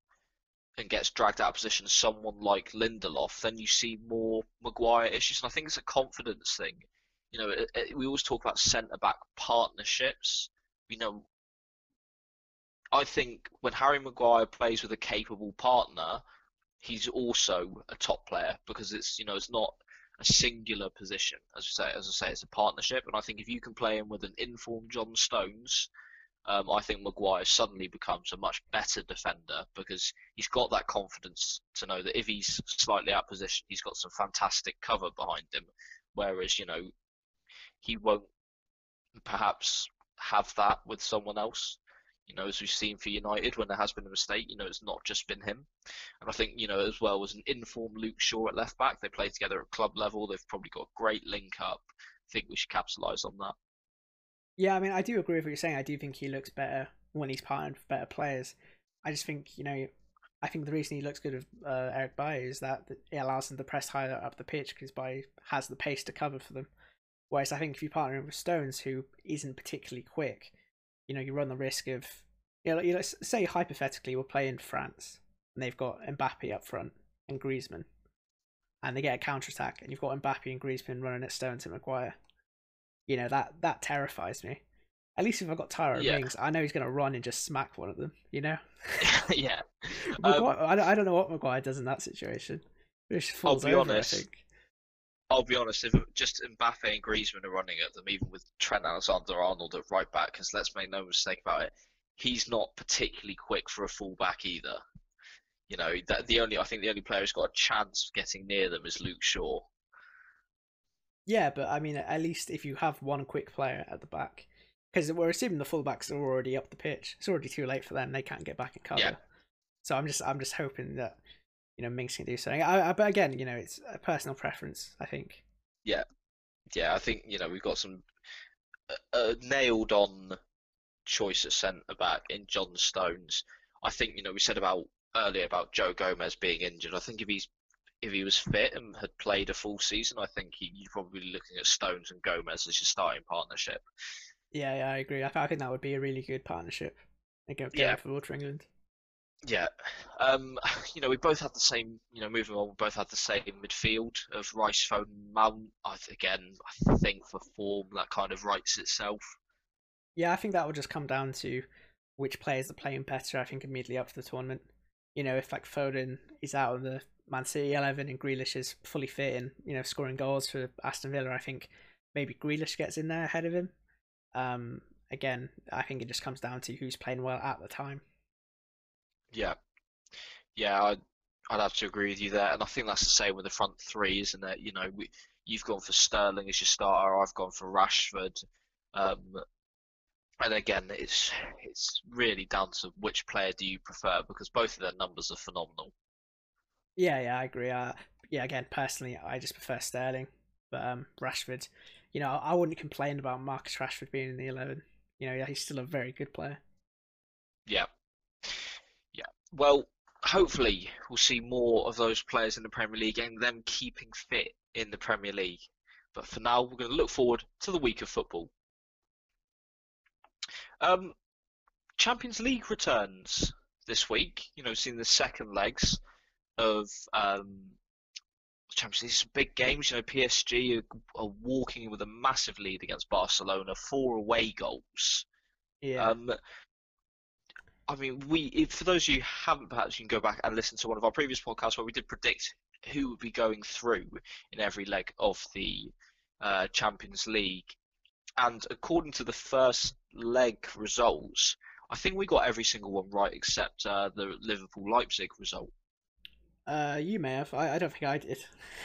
and gets dragged out of position, someone like Lindelof, then you see more Maguire issues. And I think it's a confidence thing. You know, it, it, we always talk about centre back partnerships. You know, I think when Harry Maguire plays with a capable partner, he's also a top player because it's you know it's not a singular position as I say as I say it's a partnership and I think if you can play him with an informed John Stones um, I think Maguire suddenly becomes a much better defender because he's got that confidence to know that if he's slightly out position, he's got some fantastic cover behind him. Whereas, you know, he won't perhaps have that with someone else. You know, as we've seen for United when there has been a mistake, you know, it's not just been him. And I think, you know, as well as an informed Luke Shaw at left back, they play together at club level. They've probably got a great link up. I think we should capitalise on that. Yeah, I mean, I do agree with what you're saying. I do think he looks better when he's partnered with better players. I just think, you know, I think the reason he looks good with uh, Eric Bailly is that it allows him to press higher up the pitch because Bailly has the pace to cover for them. Whereas I think if you partner him with Stones, who isn't particularly quick, you know, you run the risk of, you know, you know say hypothetically we're playing France and they've got Mbappe up front and Griezmann, and they get a counter attack, and you've got Mbappe and Griezmann running at Stones and Maguire you know that that terrifies me. At least if I've got Tyrone yeah. Mings, I know he's going to run and just smack one of them. You know. *laughs* yeah. Maguire, um, I, I don't know what Maguire does in that situation. It just falls I'll be over, honest. I think. I'll be honest. If just Mbappe and Griezmann are running at them, even with Trent Alexander-Arnold at right back, because let's make no mistake about it, he's not particularly quick for a fullback either. You know, that the only I think the only player who's got a chance of getting near them is Luke Shaw. Yeah, but I mean, at least if you have one quick player at the back, because we're assuming the fullbacks are already up the pitch. It's already too late for them; they can't get back and cover. Yeah. So I'm just, I'm just hoping that you know Mings can do something. I, I, but again, you know, it's a personal preference. I think. Yeah, yeah. I think you know we've got some uh, uh nailed on choice of centre back in John Stones. I think you know we said about earlier about Joe Gomez being injured. I think if he's if he was fit and had played a full season, I think he, you're probably be looking at Stones and Gomez as your starting partnership. Yeah, yeah, I agree. I, th- I think that would be a really good partnership. Again, yeah. for England. Yeah, um, *laughs* you know, we both had the same. You know, moving on, we both had the same midfield of Rice, Foden, Mount. I again, I think for form that kind of writes itself. Yeah, I think that will just come down to which players are playing better. I think immediately after the tournament. You know, if like Foden is out of the Man City 11 and Grealish is fully fit and, you know, scoring goals for Aston Villa, I think maybe Grealish gets in there ahead of him. Um, again, I think it just comes down to who's playing well at the time. Yeah. Yeah, I'd, I'd have to agree with you there. And I think that's the same with the front three, isn't it? You know, we, you've gone for Sterling as your starter, I've gone for Rashford. Um, and again, it's it's really down to which player do you prefer because both of their numbers are phenomenal. Yeah, yeah, I agree. Uh, yeah, again, personally, I just prefer Sterling, but um, Rashford, you know, I wouldn't complain about Marcus Rashford being in the eleven. You know, he's still a very good player. Yeah, yeah. Well, hopefully, we'll see more of those players in the Premier League and them keeping fit in the Premier League. But for now, we're going to look forward to the week of football. Um, Champions League returns this week. You know, seeing the second legs of um, Champions League, some big games. You know, PSG are, are walking with a massive lead against Barcelona, four away goals. Yeah. Um, I mean, we if, for those of you who haven't, perhaps you can go back and listen to one of our previous podcasts where we did predict who would be going through in every leg of the uh, Champions League. And according to the first leg results, I think we got every single one right except uh, the Liverpool Leipzig result. Uh, you may have. I, I don't think I did.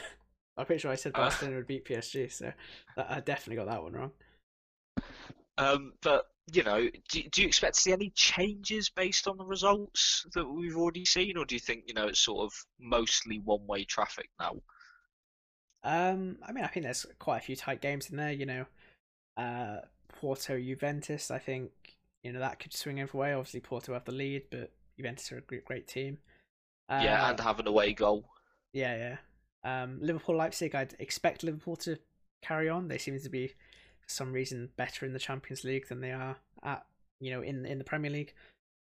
*laughs* I'm pretty sure I said Uh. Barcelona would beat PSG, so I definitely got that one wrong. Um, but you know, do, do you expect to see any changes based on the results that we've already seen, or do you think you know it's sort of mostly one-way traffic now? Um, I mean, I think there's quite a few tight games in there. You know, uh, Porto Juventus. I think you know that could swing either way. Obviously, Porto have the lead, but Juventus are a great, great team. Uh, yeah, and have an away goal. yeah, yeah. Um, Liverpool Leipzig. I'd expect Liverpool to carry on. They seem to be, some reason, better in the Champions League than they are at you know in in the Premier League.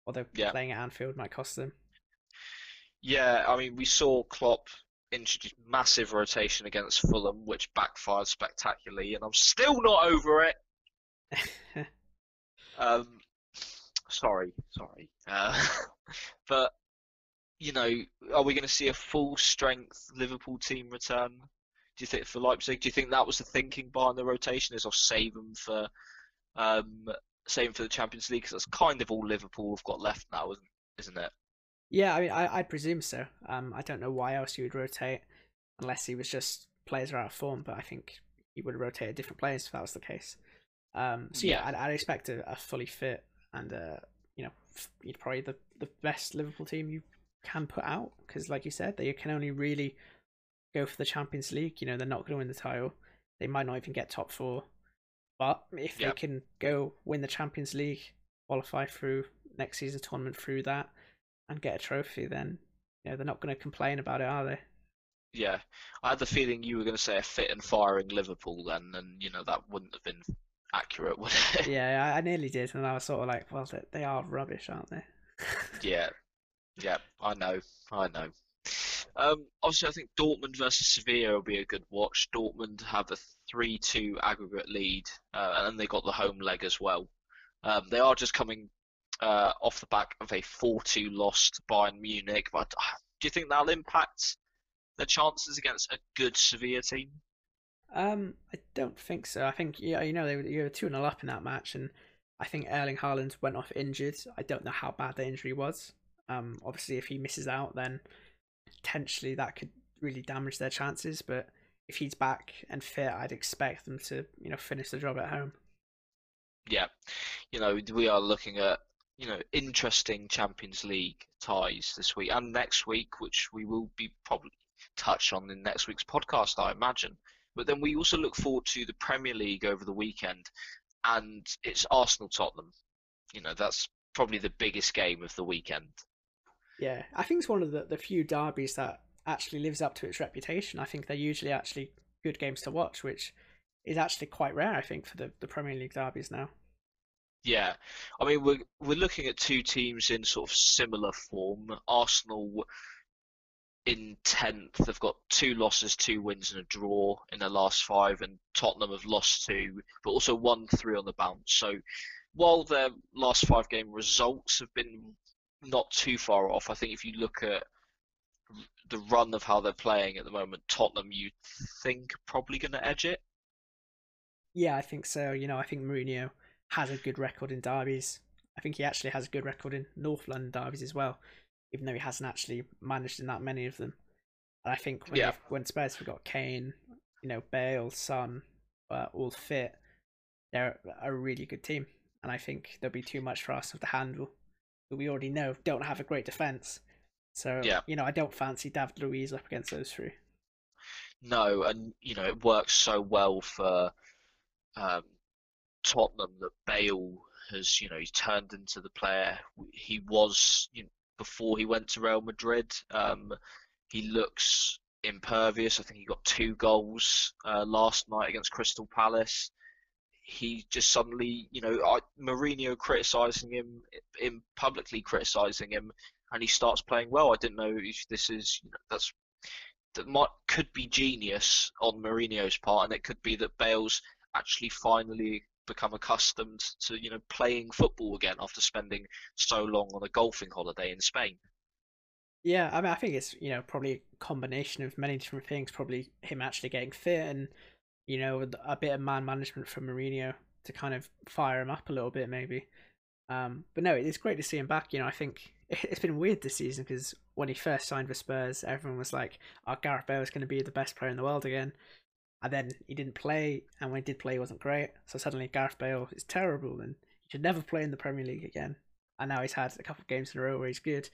Although Yeah. playing at Anfield might cost them. Yeah, I mean, we saw Klopp introduce massive rotation against Fulham, which backfired spectacularly, and I'm still not over it. *laughs* Um, sorry, sorry. Uh, *laughs* but you know, are we going to see a full strength Liverpool team return? Do you think for Leipzig? Do you think that was the thinking behind the rotation? Is I'll save them for um, save 'em for the Champions League because that's kind of all Liverpool have got left now, isn't isn't it? Yeah, I mean, I, I'd presume so. Um, I don't know why else you would rotate, unless he was just players are out of form. But I think he would have rotated different players if that was the case. Um, so yeah, Yeah. I'd, I'd expect a, a fully fit and uh, you know, probably the the best Liverpool team you can put out because, like you said, they can only really go for the Champions League. You know, they're not going to win the title. They might not even get top four. But if they can go win the Champions League, qualify through next season's tournament through that, and get a trophy, then you know they're not going to complain about it, are they? Yeah, I had the feeling you were going to say a fit and firing Liverpool then, and you know that wouldn't have been accurate, would it? yeah, *laughs* I, nearly did, and I was sort of like, well, they are rubbish, aren't they? *laughs* Yeah, yeah, I know, I know. Um, obviously, I think Dortmund versus Sevilla will be a good watch. Dortmund have a 3-2 aggregate lead, uh, and then they got the home leg as well. Um, they are just coming uh, off the back of a 4-2 loss to Bayern Munich, but uh, do you think that'll impact their chances against a good Sevilla team? Um, I don't think so. I think yeah, you know they were, you were two 0 up in that match, and I think Erling Haaland went off injured. I don't know how bad the injury was. Um, obviously, if he misses out, then potentially that could really damage their chances. But if he's back and fit, I'd expect them to you know finish the job at home. Yeah, you know, we are looking at, you know, interesting Champions League ties this week and next week, which we will be probably touch on in next week's podcast, I imagine. But then we also look forward to the Premier League over the weekend, and it's Arsenal Tottenham. You know, that's probably the biggest game of the weekend. Yeah, I think it's one of the, the few derbies that actually lives up to its reputation. I think they're usually actually good games to watch, which is actually quite rare, I think, for the, the Premier League derbies now. Yeah, I mean we're we're looking at two teams in sort of similar form. Arsenal in tenth, they've got two losses, two wins, and a draw in their last five, and Tottenham have lost two, but also won three on the bounce. So while their last five game results have been not too far off, I think if you look at the run of how they're playing at the moment, Tottenham you think probably going to edge it. Yeah, I think so. You know, I think Mourinho has a good record in derbies. I think he actually has a good record in North London derbies as well, even though he hasn't actually managed in that many of them. And I think when, Yeah. when Spurs have got Kane, you know, Bale, Son, uh, all fit, they're a really good team. And I think there'll be too much for Arsenal to handle. But we already know don't have a great defence. So, Yeah. you know, I don't fancy David Luiz up against those three. No, and you know it works so well for um, Tottenham that Bale has, you know, he's turned into the player he was you know, before he went to Real Madrid. Um, he looks impervious. I think he got two goals uh, last night against Crystal Palace. He just suddenly, you know, I, Mourinho criticizing him, in publicly criticizing him, and he starts playing well. I didn't know if this is, you know, that's that might could be genius on Mourinho's part, and it could be that Bale's actually finally become accustomed to you know playing football again after spending so long on a golfing holiday in Spain. Yeah, I mean, I think it's you know probably a combination of many different things. Probably him actually getting fit, and you know a bit of man management from Mourinho to kind of fire him up a little bit, maybe. Um, but no, it's great to see him back. You know, I think *laughs* it's been weird this season because when he first signed for Spurs, everyone was like, "Oh, Gareth Bale is going to be the best player in the world again," and then he didn't play, and when he did play, he wasn't great. So suddenly Gareth Bale is terrible, and he should never play in the Premier League again. And now he's had a couple of games in a row where he's good,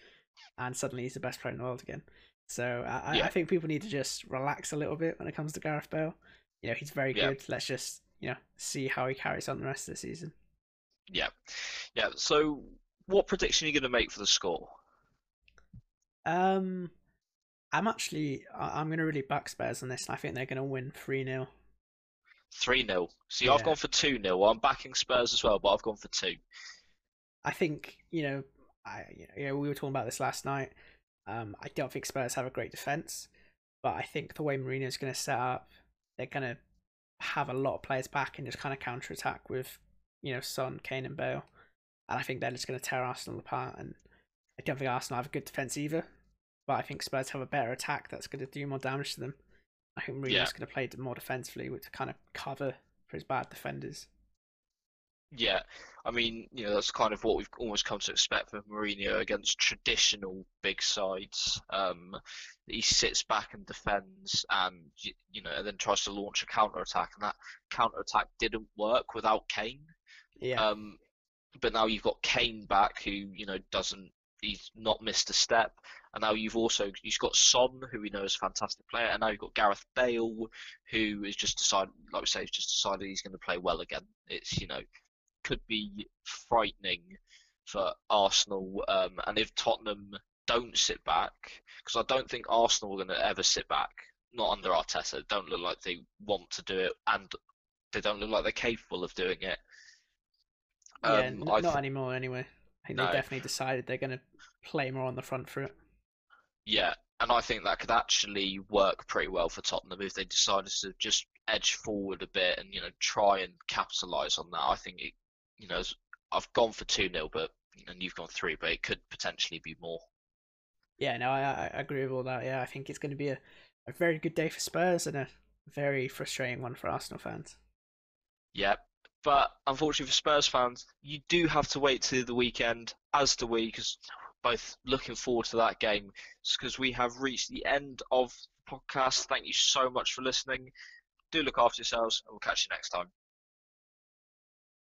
and suddenly he's the best player in the world again. So I, yeah. I think people need to just relax a little bit when it comes to Gareth Bale. You know, he's very yeah. good. Let's just you know see how he carries on the rest of the season. Yeah, yeah. So, what prediction are you going to make for the score? Um, I'm actually I'm going to really back Spurs on this, and I think they're going to win three 0 Three 0 See, yeah. I've gone for two 0 I'm backing Spurs as well, but I've gone for two. I think you know, I you know, we were talking about this last night. Um, I don't think Spurs have a great defense, but I think the way Mourinho is going to set up, they're going to have a lot of players back and just kind of counter attack with, you know, Son, Kane, and Bale. And I think they're just going to tear Arsenal apart. And I don't think Arsenal have a good defense either. But I think Spurs have a better attack that's going to do more damage to them. I think Mourinho's yeah. going to play more defensively to kind of cover for his bad defenders. Yeah, I mean, you know, that's kind of what we've almost come to expect from Mourinho against traditional big sides. Um, he sits back and defends, and you know, and then tries to launch a counter attack, and that counter attack didn't work without Kane. Yeah. Um, but now you've got Kane back, who you know doesn't, he's not missed a step, and now you've also you've got Son, who we know is a fantastic player, and now you've got Gareth Bale, who has just decided, like we say, he's just decided he's going to play well again. It's you know could be frightening for Arsenal. Um, and if Tottenham don't sit back, because I don't think Arsenal are going to ever sit back, not under Arteta. They don't look like they want to do it, and they don't look like they're capable of doing it. Um, yeah, not th- anymore anyway. I think no. they definitely decided they're going to play more on the front foot. Yeah, and I think that could actually work pretty well for Tottenham if they decided to just edge forward a bit and you know try and capitalise on that. I think it you know, I've gone for 2 0, but and you've gone 3, but it could potentially be more. Yeah, no, I, I agree with all that. Yeah, I think it's going to be a, a very good day for Spurs and a very frustrating one for Arsenal fans. Yep. But unfortunately for Spurs fans, you do have to wait to the weekend, as do we, because both looking forward to that game. Because we have reached the end of the podcast. Thank you so much for listening. Do look after yourselves, and we'll catch you next time.